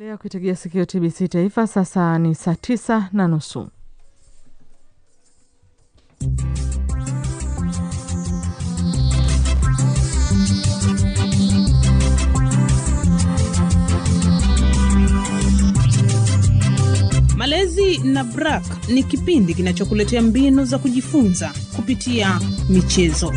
Endelea kuitegea sikio TBC Taifa. Sasa ni saa tisa na nusu. Malezi na Brak ni kipindi kinachokuletea mbinu za kujifunza kupitia michezo.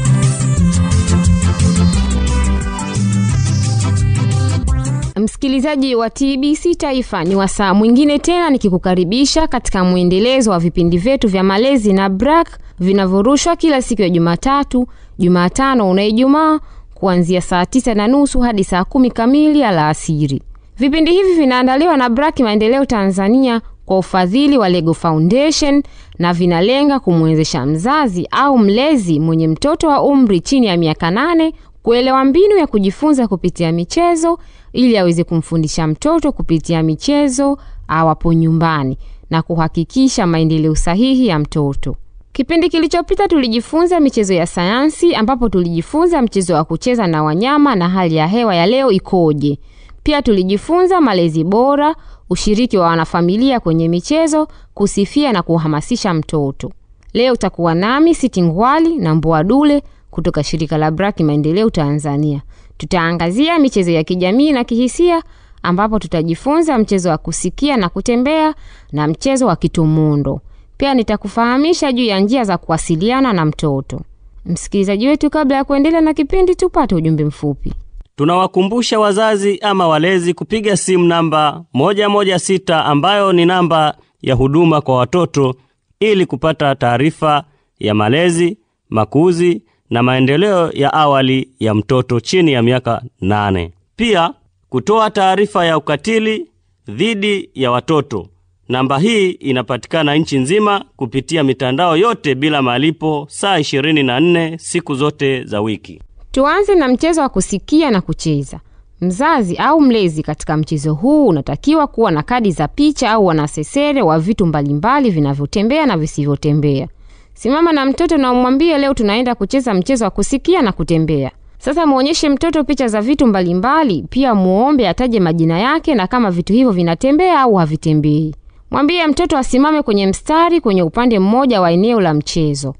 Msikilizaji wa TBC Taifa, ni wasaa mwingine tena nikikukaribisha katika mwendelezo wa vipindi vyetu vya malezi na Brak vinavyorushwa kila siku ya Jumatatu, Jumatano na Ijumaa kuanzia saa tisa na nusu hadi saa kumi kamili alasiri. Vipindi hivi vinaandaliwa na Brak Maendeleo Tanzania kwa ufadhili wa Lego Foundation na vinalenga kumwezesha mzazi au mlezi mwenye mtoto wa umri chini ya miaka nane kuelewa mbinu ya kujifunza kupitia michezo ili aweze kumfundisha mtoto kupitia michezo awapo nyumbani na kuhakikisha maendeleo sahihi ya mtoto. Kipindi kilichopita tulijifunza michezo ya sayansi ambapo tulijifunza mchezo wa kucheza na wanyama na hali ya hewa ya leo ikoje. Pia tulijifunza malezi bora, ushiriki wa wanafamilia kwenye michezo, kusifia na kuhamasisha mtoto. Leo utakuwa nami Siti Ngwali na Mboa Dule kutoka shirika la Braki Maendeleo Tanzania. Tutaangazia michezo ya kijamii na kihisia ambapo tutajifunza mchezo wa kusikia na kutembea na mchezo wa kitumundo. Pia nitakufahamisha juu ya njia za kuwasiliana na mtoto. Msikilizaji wetu, kabla ya kuendelea na kipindi, tupate ujumbe mfupi. Tunawakumbusha wazazi ama walezi kupiga simu namba 116 ambayo ni namba ya huduma kwa watoto ili kupata taarifa ya malezi, makuzi na maendeleo ya awali ya mtoto chini ya miaka nane. Pia kutoa taarifa ya ukatili dhidi ya watoto. Namba hii inapatikana nchi nzima kupitia mitandao yote bila malipo saa 24 siku zote za wiki. Tuanze na mchezo wa kusikia na kucheza. Mzazi au mlezi katika mchezo huu unatakiwa kuwa na kadi za picha au wanasesere wa vitu mbalimbali vinavyotembea na visivyotembea. Simama na mtoto na umwambie, leo tunaenda kucheza mchezo wa kusikia na kutembea. Sasa muonyeshe mtoto picha za vitu mbalimbali, pia muombe ataje majina yake na kama vitu hivyo vinatembea au havitembei. Mwambie mtoto asimame kwenye mstari kwenye upande mmoja wa eneo la mchezo.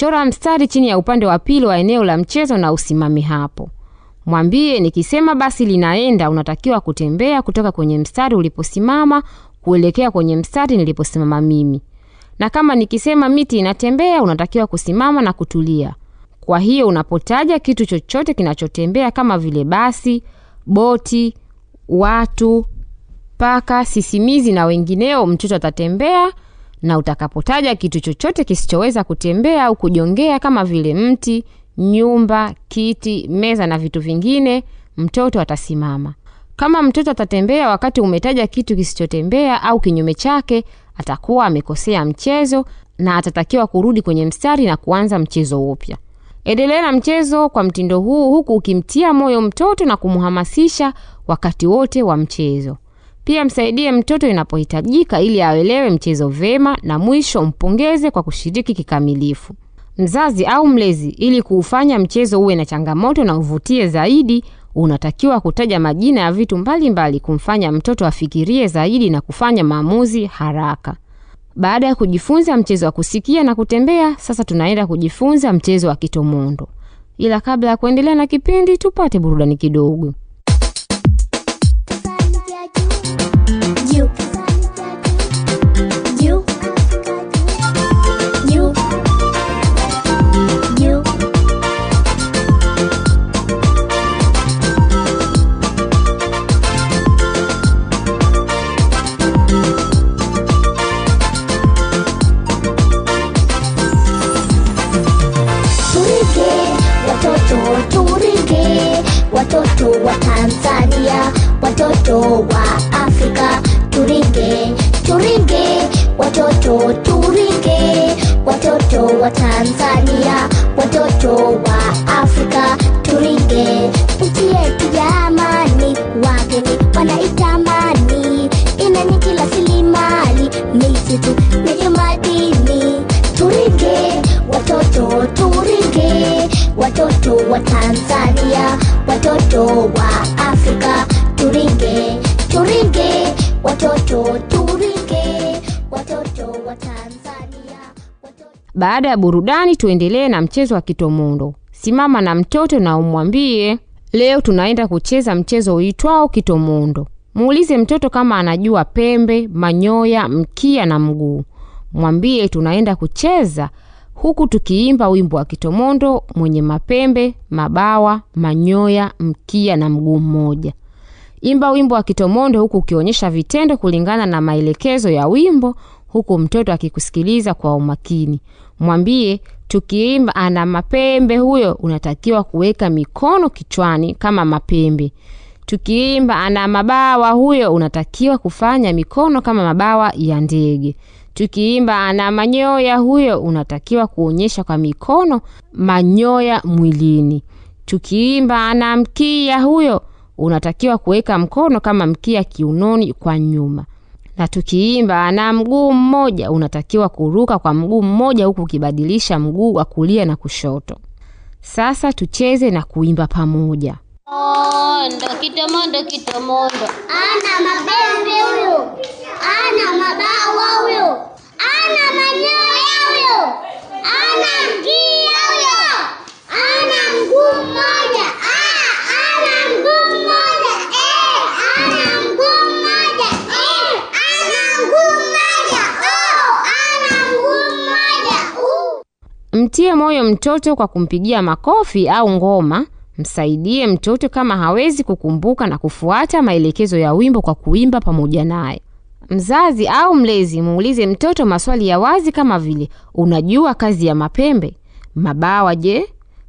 Chora mstari chini ya upande wa pili wa eneo la mchezo na usimame hapo. Mwambie nikisema basi linaenda, unatakiwa kutembea kutoka kwenye mstari uliposimama kuelekea kwenye mstari niliposimama mimi. Na kama nikisema miti inatembea, unatakiwa kusimama na kutulia. Kwa hiyo unapotaja kitu chochote kinachotembea kama vile basi, boti, watu, paka, sisimizi na wengineo, mtoto atatembea na utakapotaja kitu chochote kisichoweza kutembea au kujongea kama vile mti, nyumba, kiti, meza na vitu vingine, mtoto atasimama. Kama mtoto atatembea wakati umetaja kitu kisichotembea au kinyume chake, atakuwa amekosea mchezo na atatakiwa kurudi kwenye mstari na kuanza mchezo upya. Endelea na mchezo kwa mtindo huu huku ukimtia moyo mtoto na kumhamasisha wakati wote wa mchezo. Pia msaidie mtoto inapohitajika ili aelewe mchezo vema, na mwisho mpongeze kwa kushiriki kikamilifu. Mzazi au mlezi, ili kuufanya mchezo uwe na changamoto na uvutie zaidi, unatakiwa kutaja majina ya vitu mbalimbali mbali, kumfanya mtoto afikirie zaidi na kufanya maamuzi haraka. Baada ya kujifunza mchezo wa kusikia na kutembea, sasa tunaenda kujifunza mchezo wa kitomondo. Ila kabla ya kuendelea na kipindi, tupate burudani kidogo. Tanzania, watoto wa Afrika, turinge, turinge, watoto, turinge, watoto wa Tanzania, watoto wa Afrika, turinge, nchi yetu ya watoto wa Tanzania, watoto wa Afrika, turinge, turinge watoto turinge watoto wa Tanzania watoto Baada ya burudani, tuendelee na mchezo wa kitomondo. Simama na mtoto na umwambie, leo tunaenda kucheza mchezo uitwao kitomondo. Muulize mtoto kama anajua pembe, manyoya, mkia na mguu. Mwambie tunaenda kucheza huku tukiimba wimbo wa kitomondo mwenye mapembe, mabawa, manyoya, mkia na mguu mmoja. Imba wimbo wa kitomondo huku ukionyesha vitendo kulingana na maelekezo ya wimbo, huku mtoto akikusikiliza kwa umakini. Mwambie tukiimba ana mapembe huyo, unatakiwa kuweka mikono kichwani kama mapembe. Tukiimba ana mabawa huyo, unatakiwa kufanya mikono kama mabawa ya ndege. Tukiimba ana manyoya huyo, unatakiwa kuonyesha kwa mikono manyoya mwilini. Tukiimba ana mkia huyo, unatakiwa kuweka mkono kama mkia kiunoni kwa nyuma. Na tukiimba ana mguu mmoja, unatakiwa kuruka kwa mguu mmoja huku ukibadilisha mguu wa kulia na kushoto. Sasa tucheze na kuimba pamoja. Mondo, kitomondo, kitomondo. ana ana mabawa huyo ana manyoya huyo ana mkia huyo ana mguu mmoja Ah, ana mguu mmoja Eh, ana mguu mmoja Eh, ana mguu mmoja Oh, ana mguu mmoja Uh. Mtie moyo mtoto kwa kumpigia makofi au ngoma. Msaidie mtoto kama hawezi kukumbuka na kufuata maelekezo ya wimbo kwa kuimba pamoja naye. Mzazi au mlezi muulize mtoto maswali ya wazi kama vile unajua kazi ya mapembe? Mabawa je?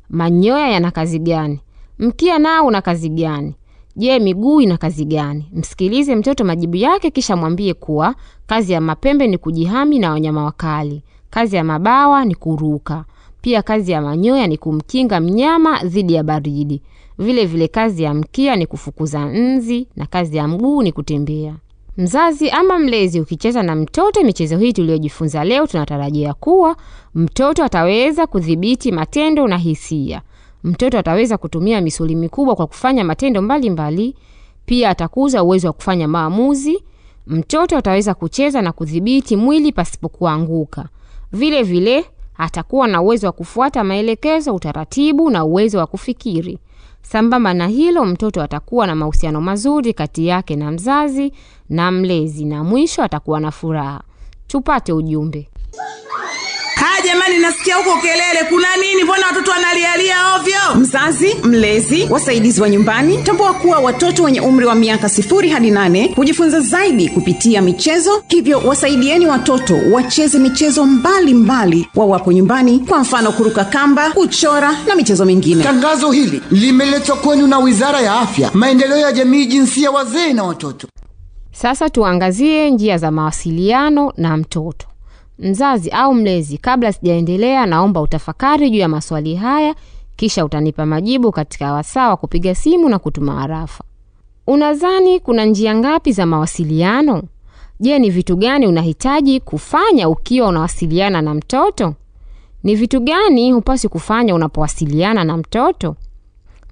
Manyoya yana kazi gani? Mkia nao una kazi gani? Je, miguu ina kazi gani? Msikilize mtoto majibu yake, kisha mwambie kuwa kazi ya mapembe ni kujihami na wanyama wakali. Kazi ya mabawa ni kuruka. Pia kazi ya manyoya ni kumkinga mnyama dhidi ya baridi. Vile vile kazi ya mkia ni kufukuza nzi na kazi ya mguu ni kutembea. Mzazi ama mlezi ukicheza na mtoto michezo hii tuliyojifunza leo, tunatarajia kuwa mtoto ataweza kudhibiti matendo na hisia. Mtoto ataweza kutumia misuli mikubwa kwa kufanya matendo mbalimbali mbali. Pia atakuza uwezo wa kufanya maamuzi. Mtoto ataweza kucheza na kudhibiti mwili pasipokuanguka. Vile vile atakuwa na uwezo wa kufuata maelekezo, utaratibu na uwezo wa kufikiri. Sambamba na hilo, mtoto atakuwa na mahusiano mazuri kati yake na mzazi na mlezi, na mwisho atakuwa na furaha. Tupate ujumbe. Haya jamani, nasikia huko kelele, kuna nini? Mbona watoto wanalialia ovyo? Mzazi, mlezi, wasaidizi wa nyumbani, tambua kuwa watoto wenye umri wa miaka sifuri hadi nane hujifunza zaidi kupitia michezo. Hivyo wasaidieni watoto wacheze michezo mbalimbali wawapo nyumbani, kwa mfano kuruka kamba, kuchora na michezo mingine. Tangazo hili limeletwa kwenu na Wizara ya Afya, Maendeleo ya Jamii, Jinsia, Wazee na Watoto. Sasa tuangazie njia za mawasiliano na mtoto. Mzazi au mlezi, kabla sijaendelea, naomba utafakari juu ya maswali haya, kisha utanipa majibu katika wasaa wa kupiga simu na kutuma arafa. Unadhani kuna njia ngapi za mawasiliano? Je, ni vitu gani unahitaji kufanya ukiwa unawasiliana na mtoto? Ni vitu gani hupaswi kufanya unapowasiliana na mtoto?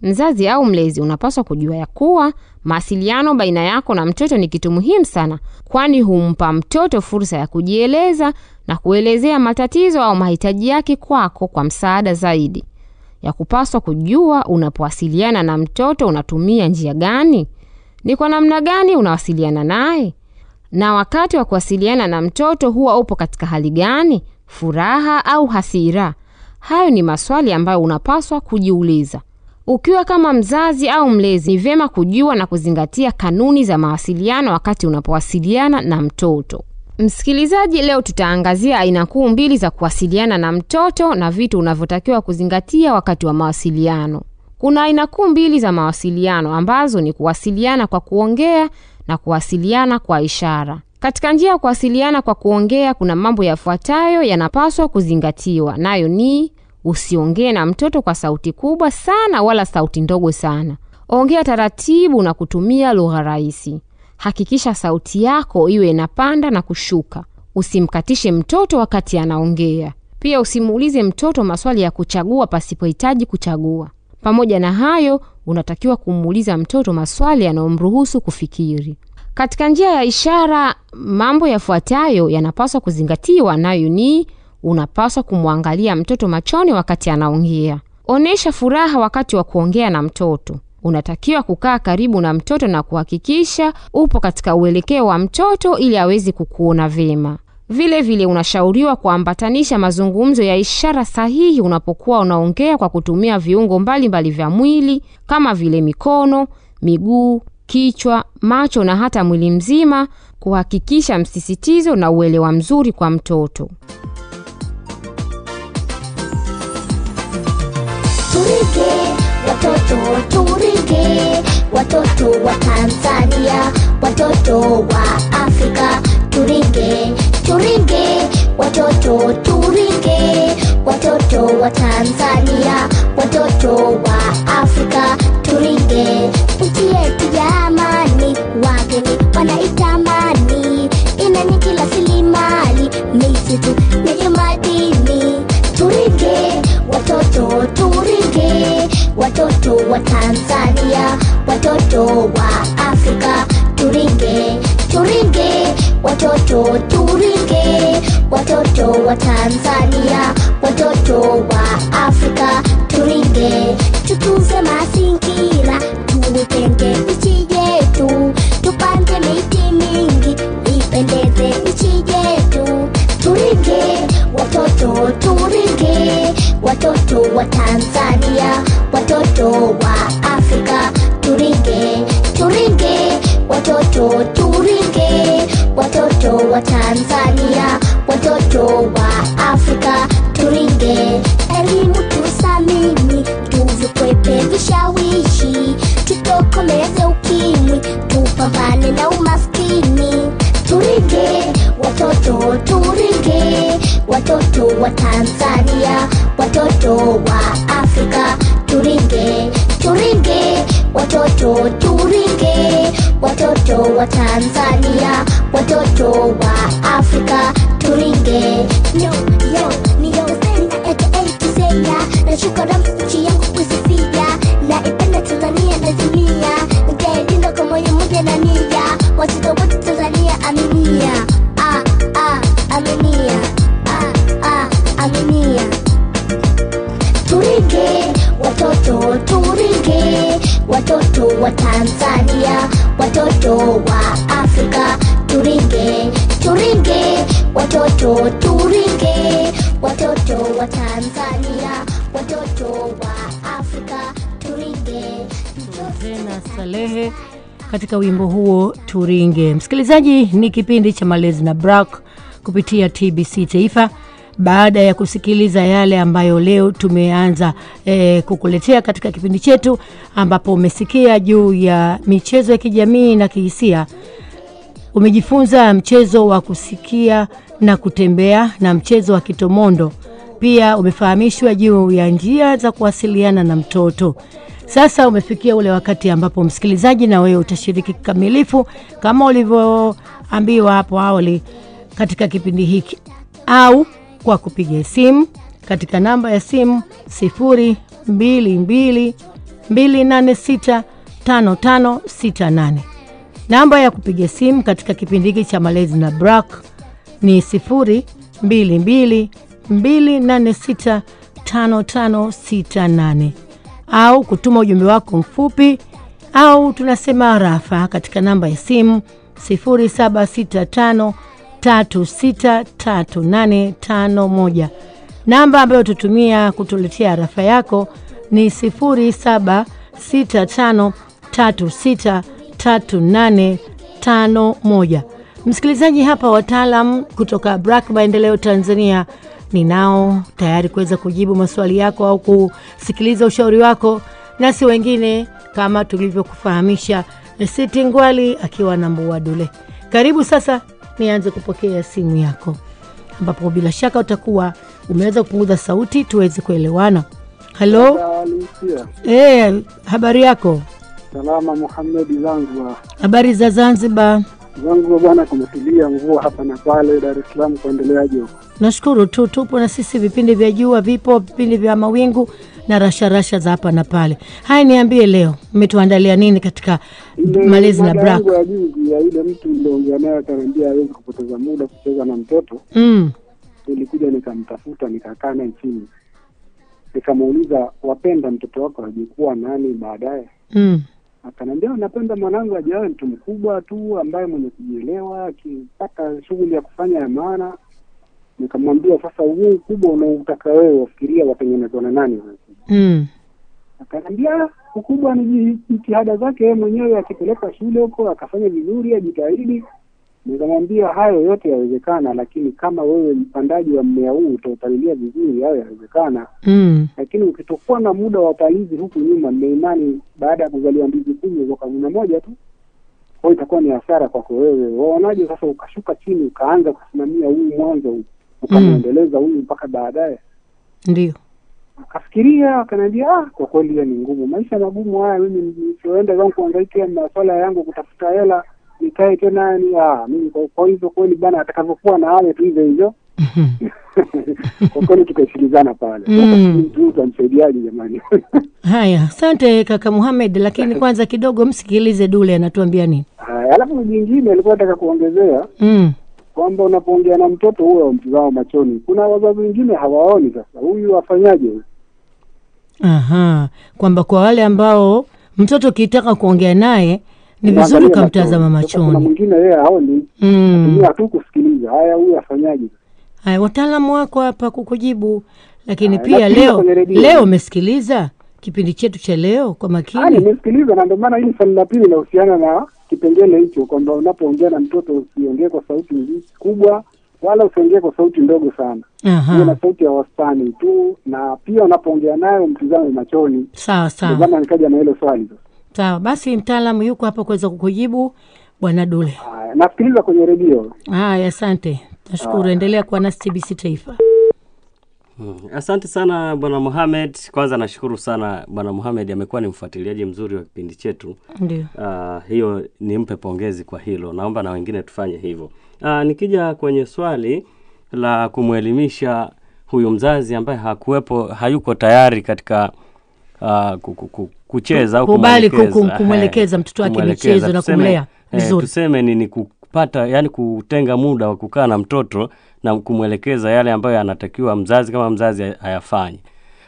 Mzazi au mlezi unapaswa kujua ya kuwa mawasiliano baina yako na mtoto ni kitu muhimu sana, kwani humpa mtoto fursa ya kujieleza na kuelezea matatizo au mahitaji yake kwako kwa msaada zaidi. Ya kupaswa kujua unapowasiliana na mtoto unatumia njia gani, ni kwa namna gani unawasiliana naye, na wakati wa kuwasiliana na mtoto huwa upo katika hali gani, furaha au hasira? Hayo ni maswali ambayo unapaswa kujiuliza. Ukiwa kama mzazi au mlezi, ni vyema kujua na kuzingatia kanuni za mawasiliano wakati unapowasiliana na mtoto. Msikilizaji, leo tutaangazia aina kuu mbili za kuwasiliana na mtoto na vitu unavyotakiwa kuzingatia wakati wa mawasiliano. Kuna aina kuu mbili za mawasiliano ambazo ni kuwasiliana kwa kuongea na kuwasiliana kwa ishara. Katika njia ya kuwasiliana kwa kuongea, kuna mambo yafuatayo yanapaswa kuzingatiwa, nayo ni Usiongee na mtoto kwa sauti kubwa sana wala sauti ndogo sana. Ongea taratibu na kutumia lugha rahisi. Hakikisha sauti yako iwe inapanda na kushuka. Usimkatishe mtoto wakati anaongea. Pia usimuulize mtoto maswali ya kuchagua pasipohitaji kuchagua. Pamoja na hayo, unatakiwa kumuuliza mtoto maswali yanayomruhusu kufikiri. Katika njia ya ishara, mambo yafuatayo yanapaswa kuzingatiwa, nayo ni unapaswa kumwangalia mtoto machoni wakati anaongea. Onyesha furaha wakati wa kuongea na mtoto. Unatakiwa kukaa karibu na mtoto na kuhakikisha upo katika uelekeo wa mtoto ili aweze kukuona vyema. Vile vile unashauriwa kuambatanisha mazungumzo ya ishara sahihi unapokuwa unaongea kwa kutumia viungo mbalimbali vya mwili kama vile mikono, miguu, kichwa, macho na hata mwili mzima kuhakikisha msisitizo na uelewa mzuri kwa mtoto. Turige watoto, turige watoto wa Tanzania, watoto wa Afrika, turige, turige watoto, turige watoto wa Tanzania, watoto wa Afrika, turige nchi yetu jamani, amani, wageni wanaitamani, ina nyingi rasilimali, misitu watoto wa Tanzania watoto wa Afrika turinge turinge, watoto turinge, watoto wa Tanzania watoto wa Afrika turinge, tutunze mazingira tuitenge nchi yetu tupande miti mingi ipendeze nchi yetu. Turinge watoto turinge, watoto wa Tanzania, watoto wa Afrika, Turinge, turinge watoto turinge. Watoto wa Tanzania, watoto wa Afrika, Turinge, elimu tusamini, tuvikwepe vishawishi, tutokomeze ukimwi, tupambane na umaskini, Turinge watoto turinge. Watoto wa Tanzania, watoto wa Afrika, turige, turinge watoto turinge watoto wa Tanzania, watoto wa Afrika, turinge. Yo, yo, niyosenda aka Kizenya, nashukuru nchi yangu kusifia, naipenda Tanzania na dunia, nitailinda kwa moyo mmoja na nia, watoto wote Tanzania, aminia, wa Tanzania watoto wa Afrika turinge, turinge, watoto turinge, watoto wa Tanzania watoto wa Afrika turinge. Zena Salehe katika wimbo huo Turinge. Msikilizaji, ni kipindi cha Malezi na Brak kupitia TBC Taifa. Baada ya kusikiliza yale ambayo leo tumeanza e, kukuletea katika kipindi chetu, ambapo umesikia juu ya michezo ya kijamii na kihisia, umejifunza mchezo wa kusikia na kutembea na mchezo wa kitomondo. Pia umefahamishwa juu ya njia za kuwasiliana na mtoto. Sasa umefikia ule wakati ambapo msikilizaji, na wewe utashiriki kikamilifu kama ulivyoambiwa hapo awali katika kipindi hiki, au kwa kupiga simu katika namba ya simu 0222865568. Namba ya kupiga simu katika kipindi hiki cha malezi na Brak ni 0222865568 au kutuma ujumbe wako mfupi au tunasema rafa katika namba ya simu 0765363851. Namba ambayo tutumia kutuletea rafa yako ni 0765363851. Msikilizaji, hapa wataalam kutoka Brak Maendeleo Tanzania ninao tayari kuweza kujibu maswali yako au kusikiliza ushauri wako, nasi wengine kama tulivyokufahamisha, Siti Ngwali akiwa na Mbua Dule. Karibu sasa, nianze kupokea simu yako, ambapo bila shaka utakuwa umeweza kupunguza sauti tuweze kuelewana. Halo, eh, habari yako? Salama Muhamedi Zanzibar. Habari za Zanzibar? Zangu bwana, kumetulia, mvua hapa na pale. Dar es Salaam kuendeleaje huko? Nashukuru tu, tupo na sisi, vipindi vya jua vipo, vipindi vya mawingu na rasharasha za hapa na pale. Haya, niambie leo mmetuandalia nini katika malezi na brak? ya juzi ya ile mtu niliongea naye akaniambia hawezi kupoteza muda kucheza na mtoto, Mm. nilikuja nikamtafuta nikakaa naye chini nikamuuliza, wapenda mtoto wako ajikuwa nani baadaye? Mm. Akaniambia napenda mwanangu ajawe mtu mkubwa tu ambaye mwenye kujielewa, akipata shughuli ya kufanya ya maana. Nikamwambia sasa, huu ukubwa unaotaka wewe wafikiria watengenezwa na nani? Mm. Akaniambia ukubwa ni jitihada zake yeye mwenyewe, akipeleka shule huko akafanya vizuri, ajitahidi. Nikamwambia hayo yote yawezekana, lakini kama wewe mpandaji wa mmea huu utaupalilia vizuri, hayo yawezekana Mm. lakini ukitokuwa na muda wa palizi huku nyuma, mmeimani baada ya kuzaliwa ndizi kumi ukavuna moja tu, kwa hiyo itakuwa ni hasara kwako wewe. Waonaje sasa ukashuka chini ukaanza kusimamia huu mwanzo huu ukamwendeleza huyu mpaka baadaye? Ndio. Akafikiria akaniambia, ah, kwa kweli hiyo ni ngumu, maisha magumu haya. Mimi nisioenda zangu kuangaikia maswala yangu kutafuta hela, nikae tena ni ah, mimi kwa, kwa hivyo kweli bana, atakavyokuwa na awe tu hivyo hivyo. kwa kweli tukasikilizana pale. Mm. Utamsaidiaje jamani? Haya, asante kaka Muhamed, lakini kwanza kidogo msikilize Dule anatuambia nini. Haya, alafu jingine alikuwa nataka kuongezea Mm. kwamba unapoongea na mtoto huwe wamtizama machoni. Kuna wazazi wengine hawaoni. Sasa huyu afanyaje? Aha, kwamba kwa wale ambao mtoto ukitaka kuongea naye ni vizuri ukamtazama machoni. Sasa mwingine yeye haoni, Mm. anatumia tu kusikiliza. Haya, huyu afanyaje? Haya, wataalamu wako hapa kukujibu, lakini Haya, pia leo leo umesikiliza kipindi chetu cha leo kwa Ah, makini. nimesikiliza na ndio maana hili swali la pili linahusiana na kipengele hicho kwamba unapoongea na mtoto usiongee kwa sauti kubwa wala usiongee kwa sauti ndogo sana. Uwe na sauti ya wastani tu, na pia unapoongea naye umtizame machoni. Sawa sawa nikaja na hilo swali. Sawa, basi mtaalamu yuko hapo kuweza kukujibu bwana Dule. Haya, nasikiliza kwenye redio. Haya, asante, nashukuru. Endelea kuwa nasi TBC Taifa. Hmm. Asante sana bwana Mohamed. Kwanza nashukuru sana bwana Mohamed, amekuwa ni mfuatiliaji mzuri wa kipindi chetu. Ndio. Uh, hiyo nimpe pongezi kwa hilo. Naomba na wengine tufanye hivyo. Uh, nikija kwenye swali la kumwelimisha huyu mzazi ambaye hakuwepo, hayuko tayari katika uh, ku- ku- ku- kucheza au Kubali kumwelekeza. ku- kumwelekeza Eh, mtoto wake michezo na kumlea eh, tuseme ni, ni kupata yani kutenga muda wa kukaa na mtoto na kumwelekeza yale ambayo anatakiwa mzazi kama mzazi ayafanye.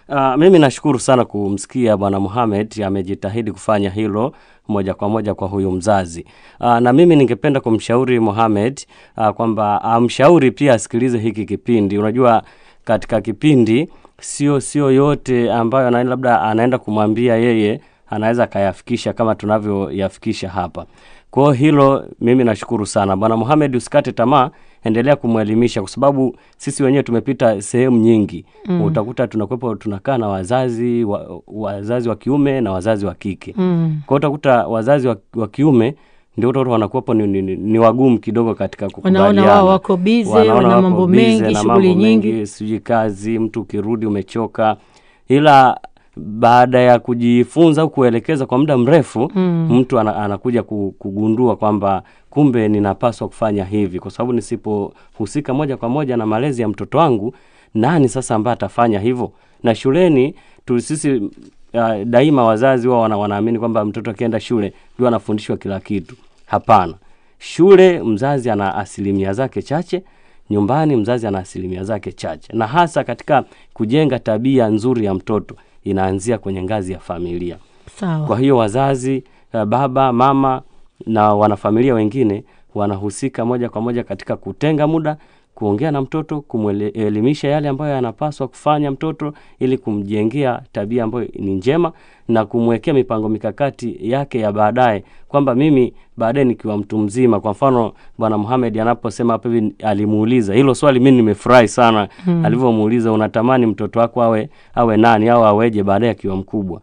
Uh, mimi nashukuru sana kumsikia bwana Mohamed amejitahidi kufanya hilo moja kwa moja kwa huyu mzazi. Uh, na mimi ningependa kumshauri Mohamed uh, kwamba amshauri pia asikilize hiki kipindi. Unajua katika kipindi sio sio yote ambayo ana, labda anaenda kumwambia yeye anaweza akayafikisha kama tunavyoyafikisha hapa. Kwa hiyo hilo mimi nashukuru sana bwana Mohamed, usikate tamaa, endelea kumwelimisha kwa sababu sisi wenyewe tumepita sehemu nyingi Mm. utakuta tunakwepo tunakaa na wazazi wa, wazazi wa kiume na wazazi wa kike Mm. kwa hiyo utakuta wazazi wa, wa kiume ndio utakuta wanakuwapo ni, ni, ni, wagumu kidogo katika Wanaona wao wako bize, wana mambo mengi, shughuli nyingi. sijui kazi, mtu ukirudi umechoka, ila baada ya kujifunza au kuelekeza kwa muda mrefu Mm. mtu anakuja kugundua kwamba kumbe ninapaswa kufanya hivi, kwa sababu nisipohusika moja kwa moja na malezi ya mtoto wangu, nani sasa ambaye atafanya hivyo? Na shuleni tu sisi uh, daima wazazi wao wanaamini kwamba mtoto akienda shule ndio anafundishwa kila kitu. Hapana, shule mzazi ana asilimia zake chache, nyumbani mzazi ana asilimia zake chache, na hasa katika kujenga tabia nzuri ya mtoto inaanzia kwenye ngazi ya familia. Sawa. Kwa hiyo wazazi, uh, baba, mama na wanafamilia wengine wanahusika moja kwa moja katika kutenga muda kuongea na mtoto, kumwelimisha yale ambayo anapaswa kufanya mtoto ili kumjengea tabia ambayo ni njema na kumwekea mipango mikakati yake ya baadaye, kwamba mimi baadaye nikiwa mtu mzima. Kwa mfano bwana Muhamed anaposema hapa hivi, alimuuliza hilo swali, mimi nimefurahi sana Hmm. alivyomuuliza, unatamani mtoto wako awe awe nani au aweje baadaye akiwa mkubwa?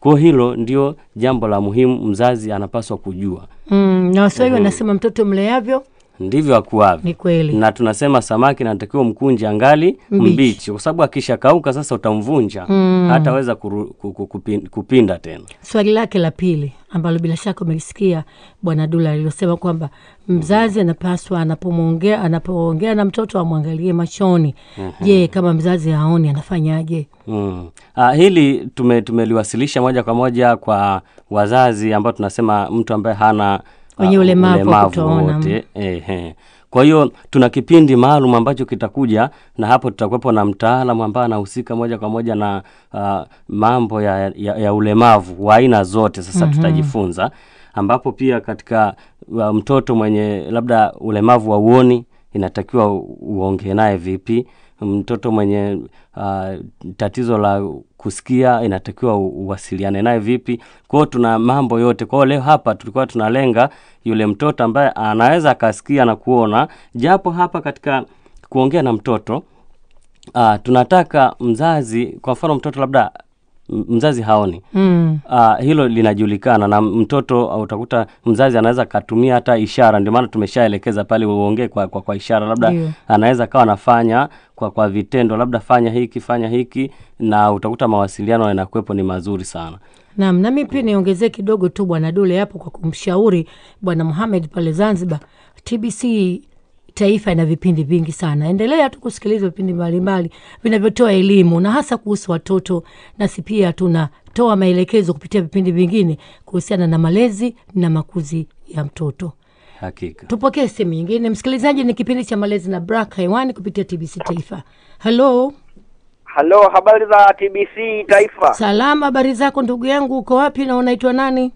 Kwa hilo ndio jambo la muhimu, mzazi anapaswa kujua. Mm, na waswahili wanasema mtoto mleavyo ndivyo akuavyo. Ni kweli. Na tunasema samaki natakiwa mkunje angali Mbichi. kwa sababu akishakauka sasa utamvunja Mm. hataweza kupinda tena. Swali lake la pili ambalo bila shaka umelisikia Bwana Dula alilosema kwamba mzazi anapaswa anapomwongea anapoongea na mtoto amwangalie machoni. Je, kama mzazi haoni anafanyaje? Mm. Ah, hili tume, tumeliwasilisha moja kwa moja kwa wazazi ambao tunasema mtu ambaye hana Wenye ah, ulemavu wa kutoona. Ehe. Kwa hiyo tuna kipindi maalum ambacho kitakuja na hapo tutakuwepo na mtaalamu ambaye anahusika moja kwa moja na uh, mambo ya, ya, ya ulemavu wa aina zote. Sasa Mhm. tutajifunza ambapo pia katika uh, mtoto mwenye labda ulemavu wa uoni inatakiwa uongee naye vipi mtoto mwenye uh, tatizo la kusikia inatakiwa uwasiliane naye vipi? Kwao tuna mambo yote. Kwao leo hapa tulikuwa tunalenga yule mtoto ambaye anaweza akasikia na kuona. Japo hapa katika kuongea na mtoto uh, tunataka mzazi kwa mfano mtoto labda mzazi haoni Mm. Uh, hilo linajulikana na mtoto uh, utakuta mzazi anaweza akatumia hata ishara, ndio maana tumeshaelekeza pale uongee kwa, kwa, kwa ishara, labda yeah. anaweza akawa anafanya kwa, kwa vitendo, labda fanya hiki fanya hiki, na utakuta mawasiliano yanakuwepo ni mazuri sana. Naam, nami pia niongezee kidogo tu Bwana Dule hapo kwa kumshauri Bwana Muhamed pale Zanzibar. TBC taifa ina vipindi vingi sana. Endelea tu kusikiliza vipindi mbalimbali vinavyotoa elimu na hasa kuhusu watoto, nasi pia tunatoa maelekezo kupitia vipindi vingine kuhusiana na malezi na makuzi ya mtoto. Hakika. Tupokee sehemu nyingine. Msikilizaji, ni kipindi cha malezi na Brak hewani kupitia TBC Taifa. Halo, Halo, habari za TBC Taifa. salama, habari zako ndugu yangu, uko wapi na unaitwa nani?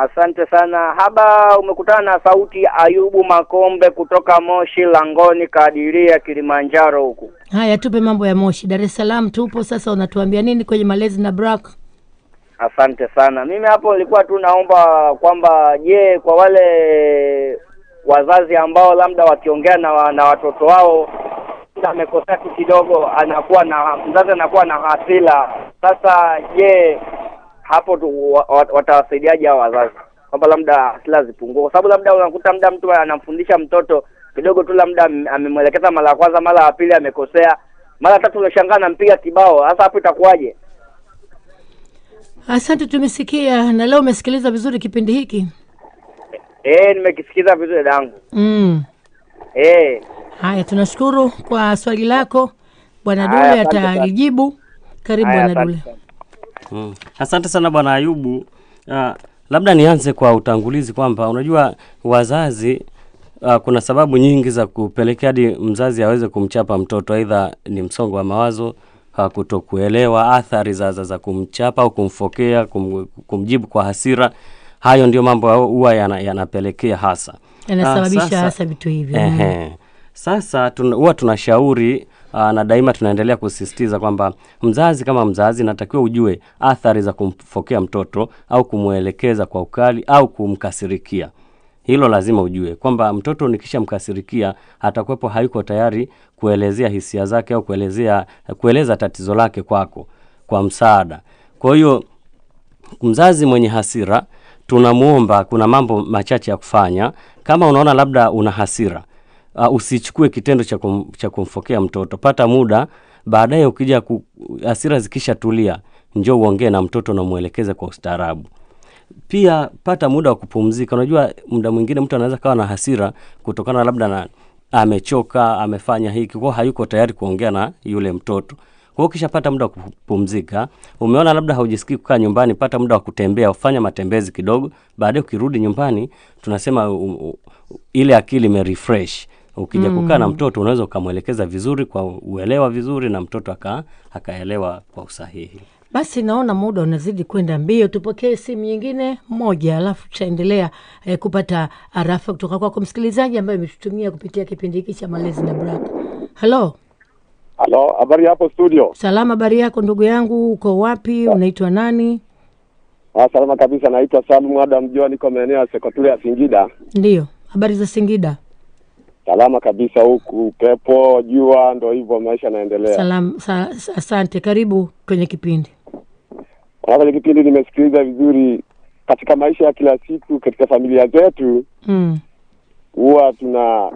Asante sana. Haba, umekutana na sauti Ayubu Makombe kutoka Moshi Langoni, Kadiria, Kilimanjaro huku. Haya, tupe mambo ya Moshi. Dar es Salaam tupo sasa, unatuambia nini kwenye malezi na Brak? Asante sana. Mimi hapo nilikuwa tu naomba kwamba je, kwa wale wazazi ambao labda wakiongea na, na watoto wao amekosea tu kidogo, anakuwa na mzazi anakuwa na hasira. Sasa je, hapo tu wa- wa- watawasaidiaje hao wazazi kwamba labda asila zipungue, kwa sababu labda unakuta muda mtu anamfundisha mtoto kidogo tu, labda amemwelekeza mara ya kwanza, mara ya pili amekosea, mara tatu unashangaa anampiga kibao. Sasa hapo itakuwaje? Asante, tumesikia na leo umesikiliza vizuri kipindi hiki. E, nimekisikiza vizuri dangu. Mm. E. Haya, tunashukuru kwa swali lako Bwana Dule atalijibu. Karibu Bwana Dule. Mm. Asante sana bwana Ayubu. Uh, labda nianze kwa utangulizi kwamba unajua wazazi uh, kuna sababu nyingi za kupelekea hadi mzazi aweze kumchapa mtoto, aidha ni msongo wa mawazo uh, kutokuelewa athari za, za, za kumchapa au kumfokea, kum, kumjibu kwa hasira. Hayo ndio mambo huwa yana- yanapelekea hasa Yanasababisha uh, sasa- hasa vitu hivyo. Ehe. Sasa tuna- huwa tunashauri uh, na daima tunaendelea kusisitiza kwamba mzazi kama mzazi natakiwa ujue athari za kumfokea mtoto au kumwelekeza kwa ukali au kumkasirikia. Hilo lazima ujue kwamba mtoto nikishamkasirikia atakuwepo hayuko tayari kuelezea hisia zake au kuelezea kueleza tatizo lake kwako kwa msaada. Kwa hiyo mzazi mwenye hasira tunamwomba, kuna mambo machache ya kufanya. Kama unaona labda una hasira uh, usichukue kitendo cha, kum, cha kumfokea mtoto. Pata muda baadaye, ukija ku, hasira zikishatulia, njoo uongee na mtoto na mwelekeze kwa ustaarabu. Pia pata muda wa kupumzika. Unajua, muda mwingine mtu anaweza kawa na hasira kutokana labda na amechoka, amefanya hiki, kwa hayuko tayari kuongea na yule mtoto. Kwa hiyo ukishapata muda wa kupumzika, umeona labda haujisikii kukaa nyumbani, pata muda wa kutembea, ufanya matembezi kidogo. Baadaye ukirudi nyumbani, tunasema u, u, ile akili imerefresh. Ukija Mm. kukaa na mtoto, unaweza ukamwelekeza vizuri kwa uelewa vizuri, na mtoto aka akaelewa kwa usahihi. Basi naona muda unazidi kwenda mbio, tupokee simu nyingine moja, alafu tutaendelea eh, kupata arafa kutoka kwako msikilizaji ambaye ametutumia kupitia kipindi hiki cha malezi na Baraka. Halo, Halo, habari hapo studio? salama, habari yako ndugu yangu, uko wapi? Unaitwa nani? Ah, salama kabisa, naitwa Salum Adam Jua, niko maeneo ya Sekotule ya Singida. Ndiyo, habari za Singida? Salama kabisa huku, upepo, jua, ndo hivyo maisha yanaendelea. Salam, sa, asante, karibu kwenye kipindi. Na kwenye kipindi nimesikiliza vizuri katika maisha ya kila siku katika familia zetu. Mm. huwa tuna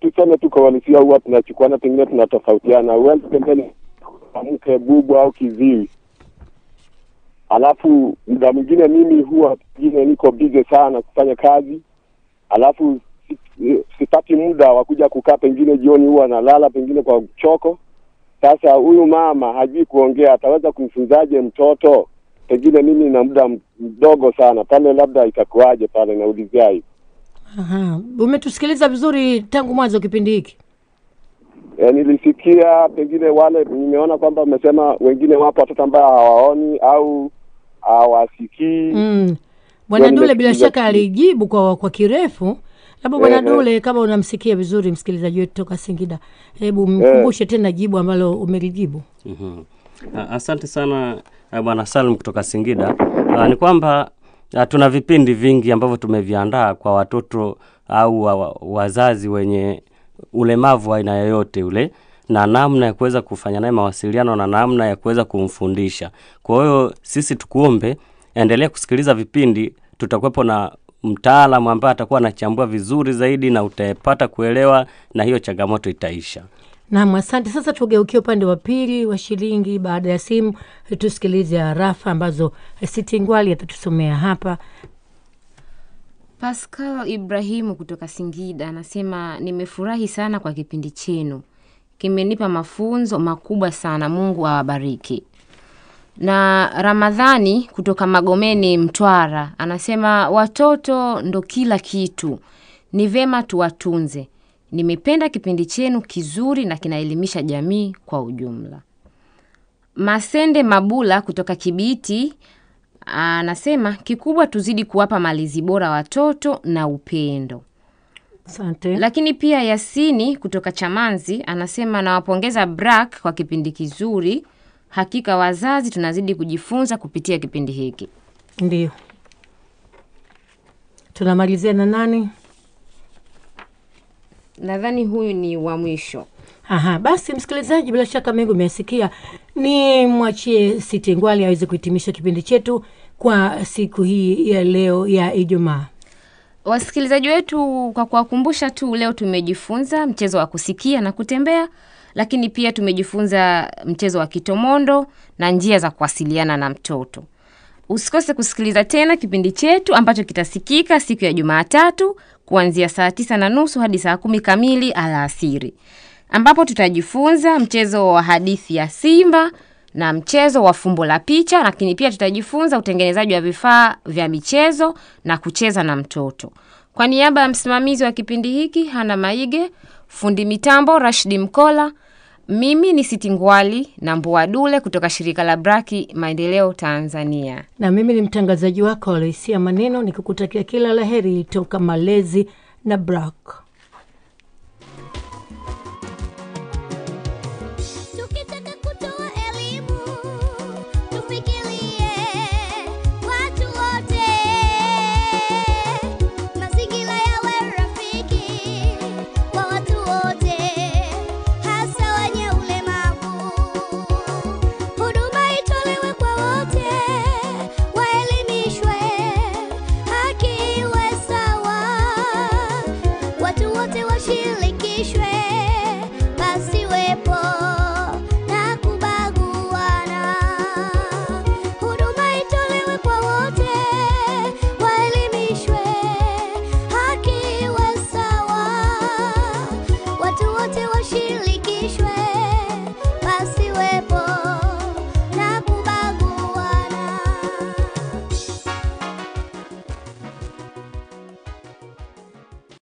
tuseme tu kwa uhalisia, huwa tunachukuana, pengine tunatofautiana. Huenda pembeni mke bubu au kiziwi, alafu muda mwingine mimi huwa pengine niko bize sana kufanya kazi, alafu sipati muda wa kuja kukaa, pengine jioni huwa analala pengine kwa choko. Sasa huyu mama hajui kuongea, ataweza kumfunzaje mtoto? Pengine mimi na muda mdogo sana pale, labda itakuwaje pale? Naulizia hivi. Aha. Umetusikiliza vizuri tangu mwanzo kipindi hiki. E, nilisikia pengine wale, nimeona kwamba umesema wengine wapo watoto ambao hawaoni au hawasikii. Mm. Bwana Dule bila shaka alijibu kwa kwa kirefu. Labda Bwana Dule, kama unamsikia vizuri msikilizaji wetu toka Singida, hebu mkumbushe tena jibu ambalo umelijibu. mm-hmm. Asante sana eh, Bwana Salum kutoka Singida. Ah, Ni kwamba tuna vipindi vingi ambavyo tumeviandaa kwa watoto au wa, wa- wazazi wenye ulemavu wa aina yoyote ule na namna ya kuweza kufanya naye mawasiliano na namna ya kuweza kumfundisha. Kwa hiyo sisi tukuombe endelea kusikiliza vipindi, tutakuwepo na mtaalamu ambaye atakuwa anachambua vizuri zaidi na utapata kuelewa na hiyo changamoto itaisha. Naam, asante. Sasa tugeukie upande wa pili wa shilingi baada ya simu, tusikilize arafa ambazo Siti Ngwali atatusomea hapa. Pascal Ibrahimu kutoka Singida anasema nimefurahi sana kwa kipindi chenu, kimenipa mafunzo makubwa sana. Mungu awabariki. Na Ramadhani kutoka Magomeni, Mtwara anasema watoto ndo kila kitu, ni vema tuwatunze. Nimependa kipindi chenu kizuri na kinaelimisha jamii kwa ujumla. Masende Mabula kutoka Kibiti anasema kikubwa tuzidi kuwapa malezi bora watoto na upendo. Asante. Lakini pia Yasini kutoka Chamanzi anasema nawapongeza Brak kwa kipindi kizuri. Hakika wazazi tunazidi kujifunza kupitia kipindi hiki. Ndio tunamalizia na nani? Nadhani huyu ni wa mwisho. Aha, basi msikilizaji, bila shaka mengi umeyasikia, ni mwachie Siti Ngwali aweze kuhitimisha kipindi chetu kwa siku hii ya leo ya Ijumaa. Wasikilizaji wetu, kwa kuwakumbusha tu, leo tumejifunza mchezo wa kusikia na kutembea, lakini pia tumejifunza mchezo wa kitomondo na njia za kuwasiliana na mtoto. Usikose kusikiliza tena kipindi chetu ambacho kitasikika siku ya Jumatatu kuanzia saa tisa na nusu hadi saa kumi kamili alasiri, ambapo tutajifunza mchezo wa hadithi ya Simba na mchezo wa fumbo la picha, lakini pia tutajifunza utengenezaji wa vifaa vya michezo na kucheza na mtoto. Kwa niaba ya msimamizi wa kipindi hiki Hana Maige, fundi mitambo Rashidi Mkola, mimi ni Siti Ngwali na Mbua Dule kutoka shirika la Braki Maendeleo Tanzania. Na mimi ni mtangazaji wako Aloisia Maneno, nikikutakia kila la heri toka malezi na Brak.